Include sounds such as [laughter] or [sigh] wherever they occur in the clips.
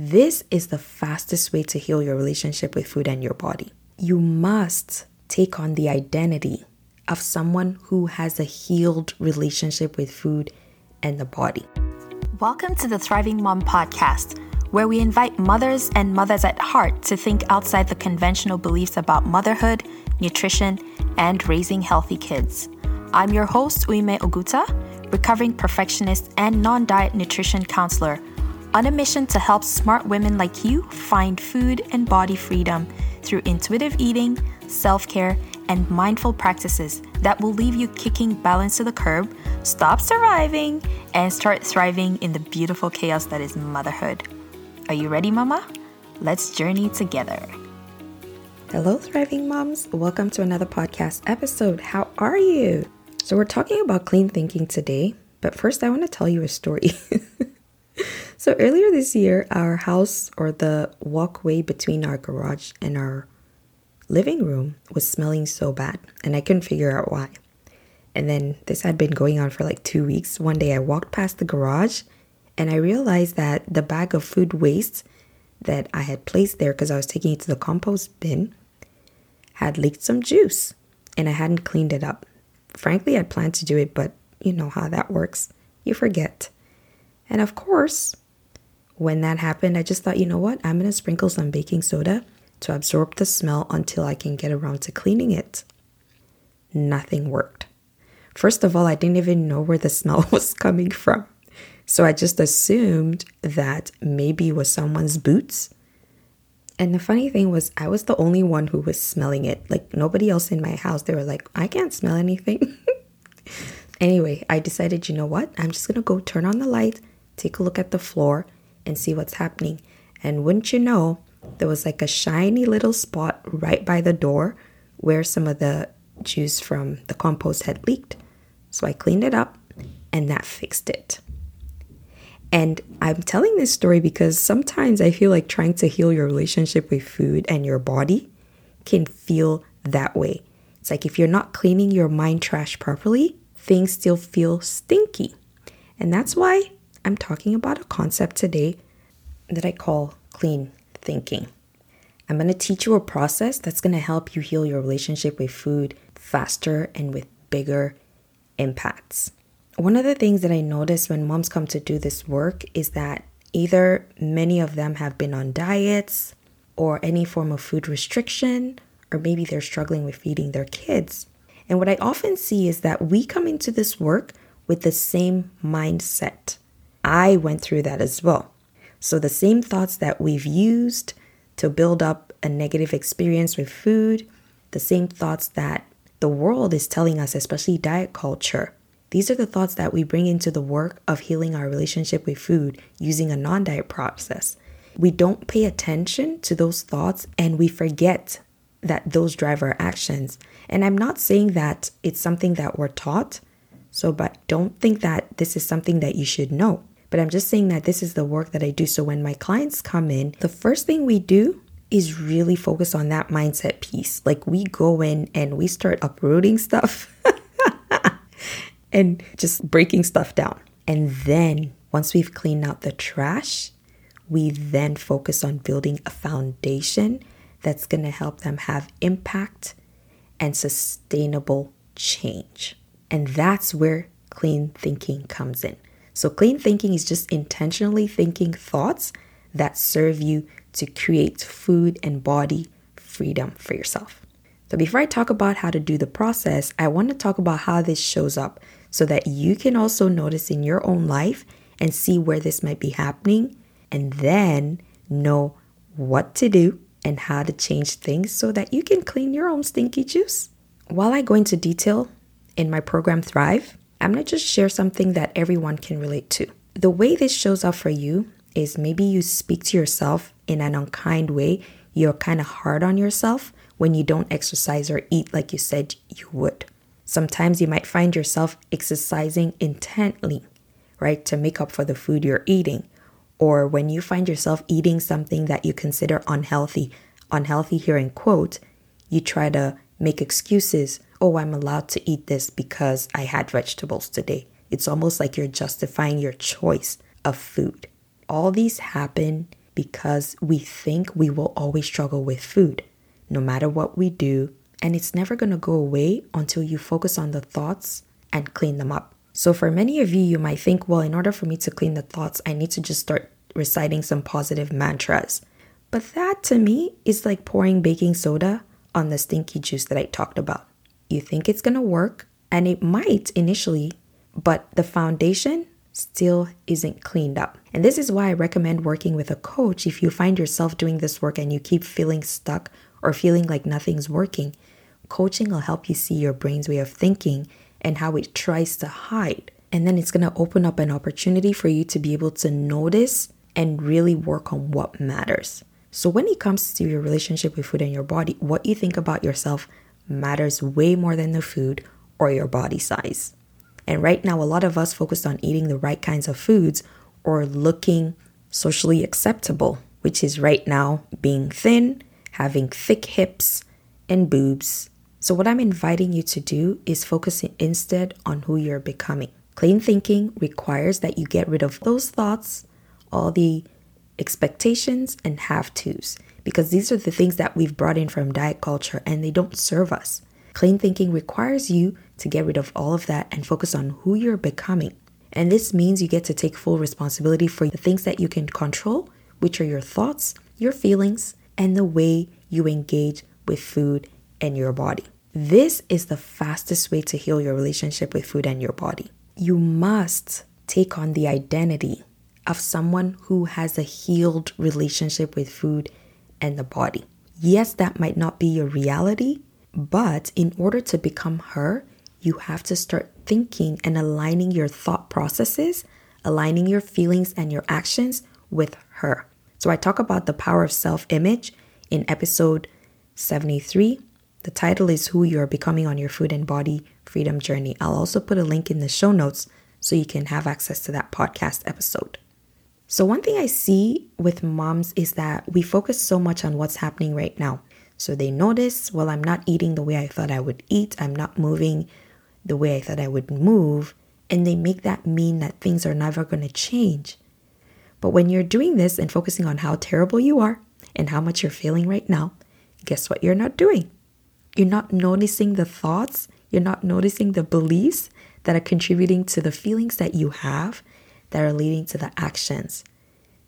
This is the fastest way to heal your relationship with food and your body. You must take on the identity of someone who has a healed relationship with food and the body. Welcome to the Thriving Mom podcast, where we invite mothers and mothers at heart to think outside the conventional beliefs about motherhood, nutrition, and raising healthy kids. I'm your host, Uime Oguta, recovering perfectionist and non diet nutrition counselor on a mission to help smart women like you find food and body freedom through intuitive eating, self care, and mindful practices that will leave you kicking balance to the curb, stop surviving, and start thriving in the beautiful chaos that is motherhood. Are you ready, Mama? Let's journey together. Hello, thriving moms. Welcome to another podcast episode. How are you? So, we're talking about clean thinking today, but first, I want to tell you a story. [laughs] So earlier this year, our house or the walkway between our garage and our living room was smelling so bad, and I couldn't figure out why. And then this had been going on for like two weeks. One day I walked past the garage and I realized that the bag of food waste that I had placed there because I was taking it to the compost bin had leaked some juice and I hadn't cleaned it up. Frankly, I'd planned to do it, but you know how that works. You forget. And of course, when that happened, I just thought, you know what? I'm going to sprinkle some baking soda to absorb the smell until I can get around to cleaning it. Nothing worked. First of all, I didn't even know where the [laughs] smell was coming from. So I just assumed that maybe it was someone's boots. And the funny thing was, I was the only one who was smelling it. Like nobody else in my house. They were like, I can't smell anything. [laughs] anyway, I decided, you know what? I'm just to go turn on the light, take a look at the floor, and see what's happening. And wouldn't you know, there was like a shiny little spot right by the door where some of the juice from the compost had leaked. So I cleaned it up and that fixed it. And I'm telling this story because sometimes I feel like trying to heal your relationship with food and your body can feel that way. It's like if you're not cleaning your mind trash properly, things still feel stinky. And that's why I'm talking about a concept today that I call clean thinking. I'm going to teach you a process that's going to help you heal your relationship with food faster and with bigger impacts. One of the things that I notice when moms come to do this work is that either many of them have been on diets or any form of food restriction, or maybe they're struggling with feeding their kids. And what I often see is that we come into this work with the same mindset. I went through that as well. So, the same thoughts that we've used to build up a negative experience with food, the same thoughts that the world is telling us, especially diet culture, these are the thoughts that we bring into the work of healing our relationship with food using a non diet process. We don't pay attention to those thoughts and we forget that those drive our actions. And I'm not saying that it's something that we're taught, so, but don't think that this is something that you should know. But I'm just saying that this is the work that I do. So when my clients come in, the first thing we do is really focus on that mindset piece. Like we go in and we start uprooting stuff [laughs] and just breaking stuff down. And then once we've cleaned out the trash, we then focus on building a foundation that's going to help them have impact and sustainable change. And that's where clean thinking comes in. So, clean thinking is just intentionally thinking thoughts that serve you to create food and body freedom for yourself. So, before I talk about how to do the process, I want to talk about how this shows up so that you can also notice in your own life and see where this might be happening, and then know what to do and how to change things so that you can clean your own stinky juice. While I go into detail in my program Thrive, I'm to just share something that everyone can relate to. The way this shows up for you is maybe you speak to yourself in an unkind way. You're kind of hard on yourself when you don't exercise or eat like you said you would. Sometimes you might find yourself exercising intently, right, to make up for the food you're eating. Or when you find yourself eating something that you consider unhealthy, unhealthy here in quote, you try to make excuses oh, I'm allowed to eat this because I had vegetables today. It's almost like you're justifying your choice of food. All these happen because we think we will always struggle with food, no matter what we do, and it's never going to go away until you focus on the thoughts and clean them up. So, for many of you, you might think, well, in order for me to clean the thoughts, I need to just start reciting some positive mantras. But that to me is like pouring baking soda on the stinky juice that I talked about. You think it's gonna work, and it might initially, but the foundation still isn't cleaned up. And this is why I recommend working with a coach if you find yourself doing this work and you keep feeling stuck or feeling like nothing's working. Coaching will help you see your brain's way of thinking and how it tries to hide. And then it's gonna open up an opportunity for you to be able to notice and really work on what matters. So, when it comes to your relationship with food and your body, what you think about yourself matters way more than the food or your body size. And right now, a lot of us focused on eating the right kinds of foods or looking socially acceptable, which is right now being thin, having thick hips and boobs. So, what I'm inviting you to do is focus instead on who you're becoming. Clean thinking requires that you get rid of those thoughts, all the expectations, and have tos, because these are the things that we've brought in from diet culture and they don't serve us. Clean thinking requires you to get rid of all of that and focus on who you're becoming. And this means you get to take full responsibility for the things that you can control, which are your thoughts, your feelings, and the way you engage with food and your body. This is the fastest way to heal your relationship with food and your body. You must take on the identity of someone who has a healed relationship with food and the body. Yes, that might not be your reality, but in order to become her, you have to start thinking and aligning your thought processes, aligning your feelings and your actions with her. So I talk about the power of self image in episode 73. The title is Who You Are Becoming on Your Food and Body Freedom Journey. I'll also put a link in the show notes so you can have access to that podcast episode. So, one thing I see with moms is that we focus so much on what's happening right now. So, they notice, well, I'm not eating the way I thought I would eat, I'm not moving the way I thought I would move, and they make that mean that things are never going to change. But when you're doing this and focusing on how terrible you are and how much you're feeling right now, guess what you're not doing? You're not noticing the thoughts, you're not noticing the beliefs that are contributing to the feelings that you have that are leading to the actions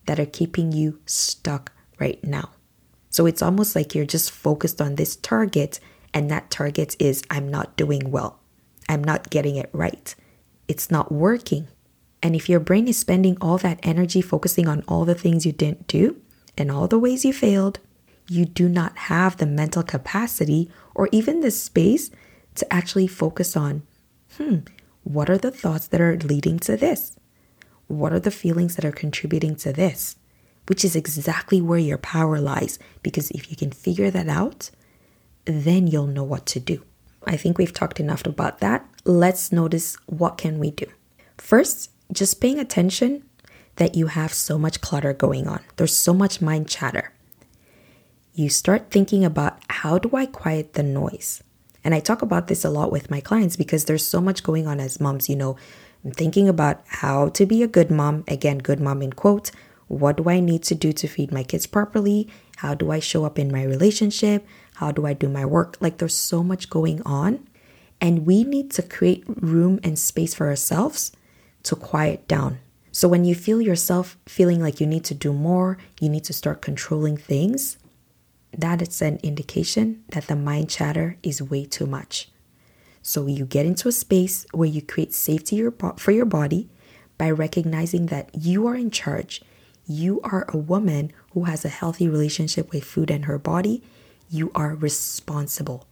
that are keeping you stuck right now. So it's almost like you're just focused on this target, and that target is I'm not doing well. I'm not getting it right. It's not working. And if your brain is spending all that energy focusing on all the things you didn't do and all the ways you failed, you do not have the mental capacity or even the space to actually focus on hmm, what are the thoughts that are leading to this? What are the feelings that are contributing to this? Which is exactly where your power lies. Because if you can figure that out, then you'll know what to do. I think we've talked enough about that. Let's notice what can we do. First, just paying attention that you have so much clutter going on. There's so much mind chatter. You start thinking about how do I quiet the noise? And I talk about this a lot with my clients because there's so much going on as moms. You know, I'm thinking about how to be a good mom. Again, good mom in quotes. What do I need to do to feed my kids properly? How do I show up in my relationship? How do I do my work? Like, there's so much going on. And we need to create room and space for ourselves to quiet down. So, when you feel yourself feeling like you need to do more, you need to start controlling things, that is an indication that the mind chatter is way too much. So you get into a space where you create safety for your body by recognizing that you are in charge. You are a woman who has a healthy relationship with food and her body. You are responsible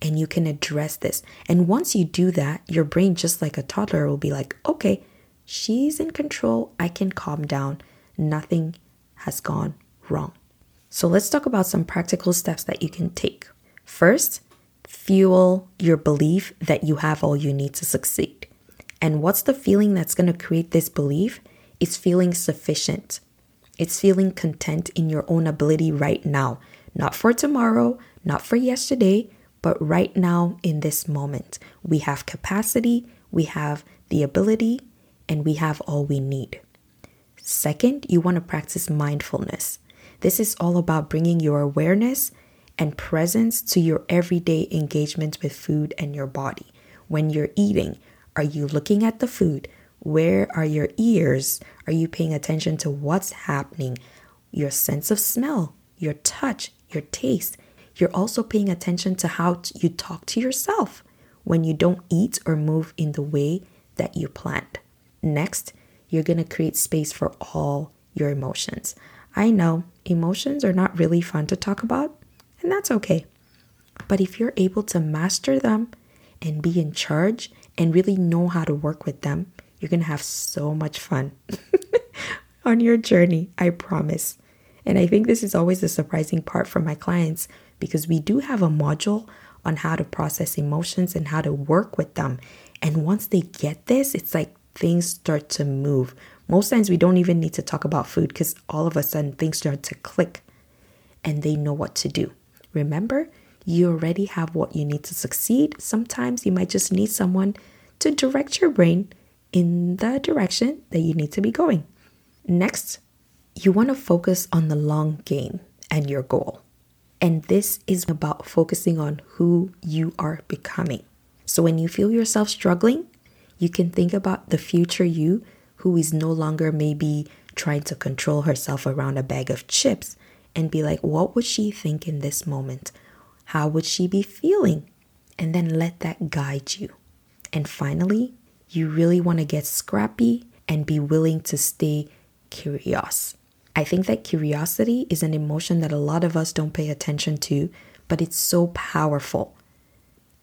and you can address this. And once you do that, your brain, just like a toddler, will be like, okay, she's in control. I can calm down. Nothing has gone wrong. So let's talk about some practical steps that you can take. First, fuel your belief that you have all you need to succeed. And what's the feeling that's going to create this belief? It's feeling sufficient. It's feeling content in your own ability right now, not for tomorrow, not for yesterday, but right now in this moment. We have capacity, we have the ability, and we have all we need. Second, you want to practice mindfulness. This is all about bringing your awareness and presence to your everyday engagements with food and your body. When you're eating, are you looking at the food? Where are your ears? Are you paying attention to what's happening? Your sense of smell, your touch, your taste. You're also paying attention to how you talk to yourself when you don't eat or move in the way that you planned. Next, you're going to create space for all your emotions. I know emotions are not really fun to talk about, and that's okay. But if you're able to master them and be in charge and really know how to work with them, you're going to have so much fun [laughs] on your journey, I promise. And I think this is always the surprising part for my clients because we do have a module on how to process emotions and how to work with them. And once they get this, it's like things start to move. Most times we don't even need to talk about food because all of a sudden things start to click and they know what to do. Remember, you already have what you need to succeed. Sometimes you might just need someone to direct your brain in the direction that you need to be going. Next, you want to focus on the long game and your goal. And this is about focusing on who you are becoming. So when you feel yourself struggling, you can think about the future you who is no longer maybe trying to control herself around a bag of chips and be like, what would she think in this moment? How would she be feeling? And then let that guide you. And finally, you really want to get scrappy and be willing to stay curious. I think that curiosity is an emotion that a lot of us don't pay attention to, but it's so powerful.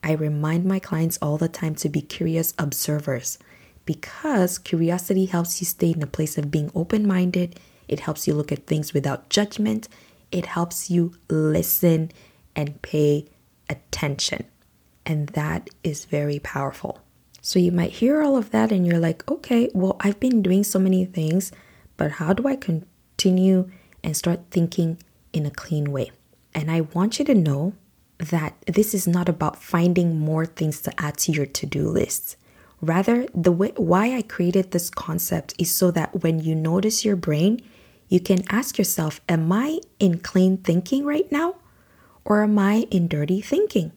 I remind my clients all the time to be curious observers because curiosity helps you stay in a place of being open minded. It helps you look at things without judgment. It helps you listen and pay attention. And that is very powerful. So you might hear all of that and you're like, okay, well, I've been doing so many things, but how do I continue and start thinking in a clean way? And I want you to know that this is not about finding more things to add to your to-do list. Rather, the way why I created this concept is so that when you notice your brain, you can ask yourself, am I in clean thinking right now or am I in dirty thinking?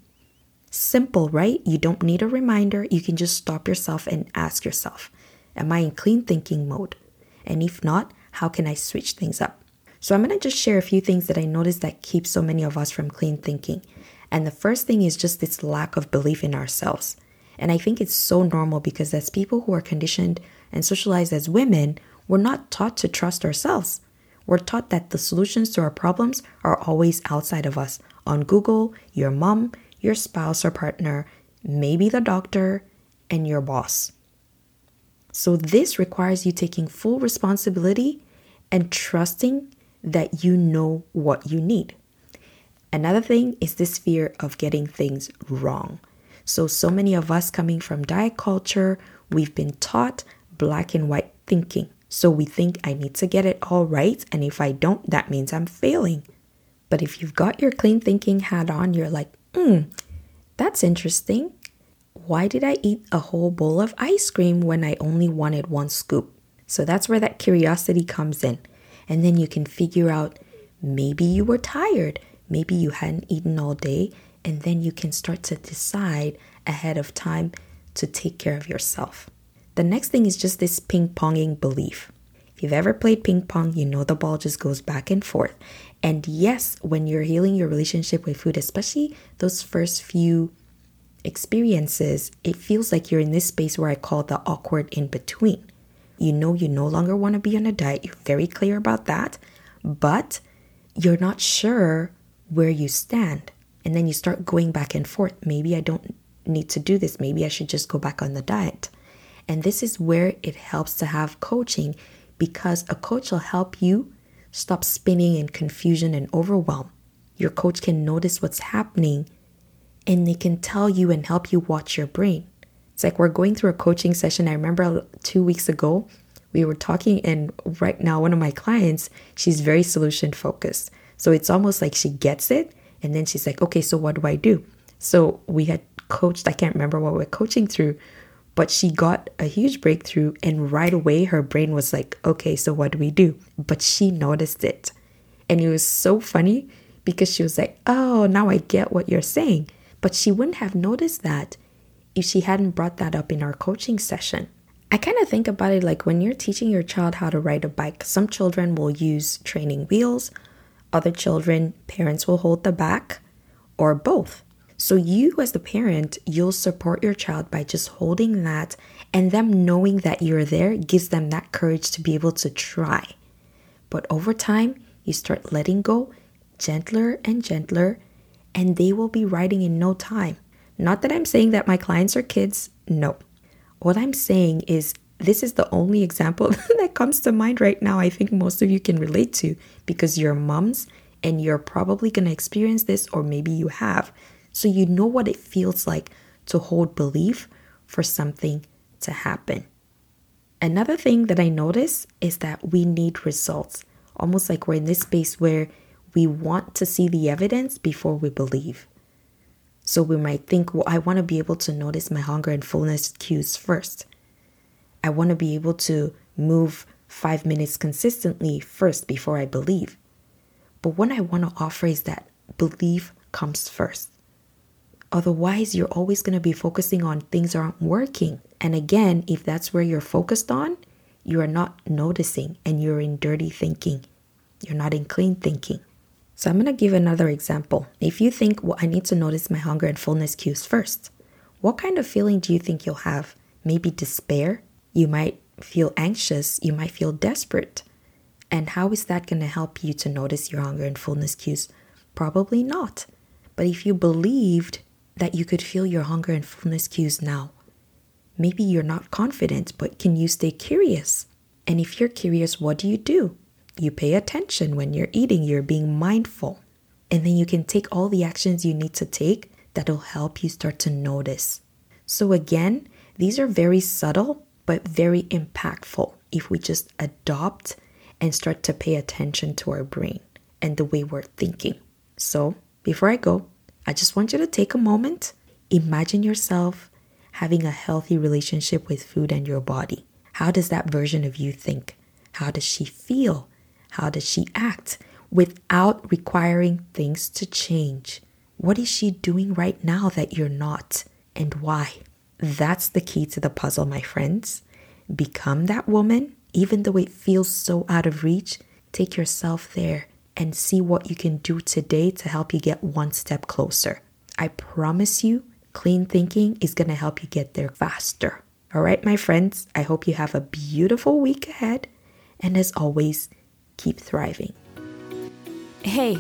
Simple, right? You don't need a reminder. You can just stop yourself and ask yourself, am I in clean thinking mode? And if not, how can I switch things up? So I'm going to just share a few things that I noticed that keep so many of us from clean thinking. And the first thing is just this lack of belief in ourselves. And I think it's so normal because as people who are conditioned and socialized as women, we're not taught to trust ourselves. We're taught that the solutions to our problems are always outside of us on Google, your mom, your spouse or partner, maybe the doctor, and your boss. So, this requires you taking full responsibility and trusting that you know what you need. Another thing is this fear of getting things wrong. So, so many of us coming from diet culture, we've been taught black and white thinking. So, we think I need to get it all right. And if I don't, that means I'm failing. But if you've got your clean thinking hat on, you're like, hmm, that's interesting. Why did I eat a whole bowl of ice cream when I only wanted one scoop? So that's where that curiosity comes in. And then you can figure out maybe you were tired, maybe you hadn't eaten all day, and then you can start to decide ahead of time to take care of yourself. The next thing is just this ping ponging belief. If you've ever played ping pong, you know the ball just goes back and forth. And yes, when you're healing your relationship with food, especially those first few experiences, it feels like you're in this space where I call the awkward in between. You know, you no longer want to be on a diet, you're very clear about that, but you're not sure where you stand. And then you start going back and forth. Maybe I don't need to do this, maybe I should just go back on the diet. And this is where it helps to have coaching because a coach will help you stop spinning in confusion and overwhelm. Your coach can notice what's happening and they can tell you and help you watch your brain. It's like we're going through a coaching session. I remember two weeks ago, we were talking, and right now, one of my clients, she's very solution focused. So it's almost like she gets it, and then she's like, okay, so what do I do? So we had coached, I can't remember what we're coaching through, But she got a huge breakthrough, and right away her brain was like, okay, so what do we do? But she noticed it. And it was so funny because she was like, oh, now I get what you're saying. But she wouldn't have noticed that if she hadn't brought that up in our coaching session. I kind of think about it like when you're teaching your child how to ride a bike, some children will use training wheels, other children, parents will hold the back, or both. So, you as the parent, you'll support your child by just holding that, and them knowing that you're there gives them that courage to be able to try. But over time, you start letting go gentler and gentler, and they will be riding in no time. Not that I'm saying that my clients are kids, no. What I'm saying is this is the only example [laughs] that comes to mind right now. I think most of you can relate to because you're moms and you're probably going to experience this, or maybe you have. So you know what it feels like to hold belief for something to happen. Another thing that I notice is that we need results, almost like we're in this space where we want to see the evidence before we believe. So we might think, well, I want to be able to notice my hunger and fullness cues first. I want to be able to move five minutes consistently first before I believe. But what I want to offer is that belief comes first. Otherwise, you're always going to be focusing on things aren't working. And again, if that's where you're focused on, you are not noticing and you're in dirty thinking. You're not in clean thinking. So I'm going to give another example. If you think, well, I need to notice my hunger and fullness cues first, what kind of feeling do you think you'll have? Maybe despair? You might feel anxious. You might feel desperate. And how is that going to help you to notice your hunger and fullness cues? Probably not. But if you believed that you could feel your hunger and fullness cues now, maybe you're not confident, but can you stay curious? And if you're curious, what do you do? You pay attention when you're eating, you're being mindful. And then you can take all the actions you need to take that'll help you start to notice. So, again, these are very subtle but very impactful if we just adopt and start to pay attention to our brain and the way we're thinking. So, before I go, I just want you to take a moment, imagine yourself having a healthy relationship with food and your body. How does that version of you think? How does she feel? How does she act without requiring things to change? What is she doing right now that you're not, and why? That's the key to the puzzle, my friends. Become that woman, even though it feels so out of reach. Take yourself there and see what you can do today to help you get one step closer. I promise you, clean thinking is going to help you get there faster. All right, my friends, I hope you have a beautiful week ahead. And as always, keep thriving. Hey,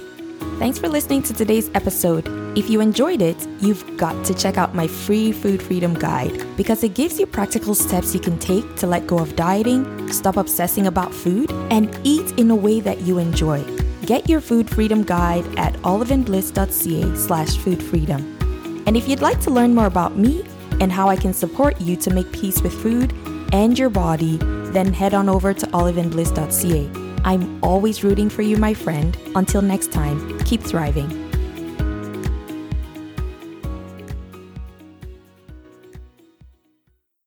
thanks for listening to today's episode. If you enjoyed it, you've got to check out my free food freedom guide because it gives you practical steps you can take to let go of dieting, stop obsessing about food, and eat in a way that you enjoy. Get your food freedom guide at oliveandbliss.ca slash food freedom. And if you'd like to learn more about me and how I can support you to make peace with food and your body, then head on over to oliveandbliss.ca. I'm always rooting for you, my friend. Until next time, keep thriving.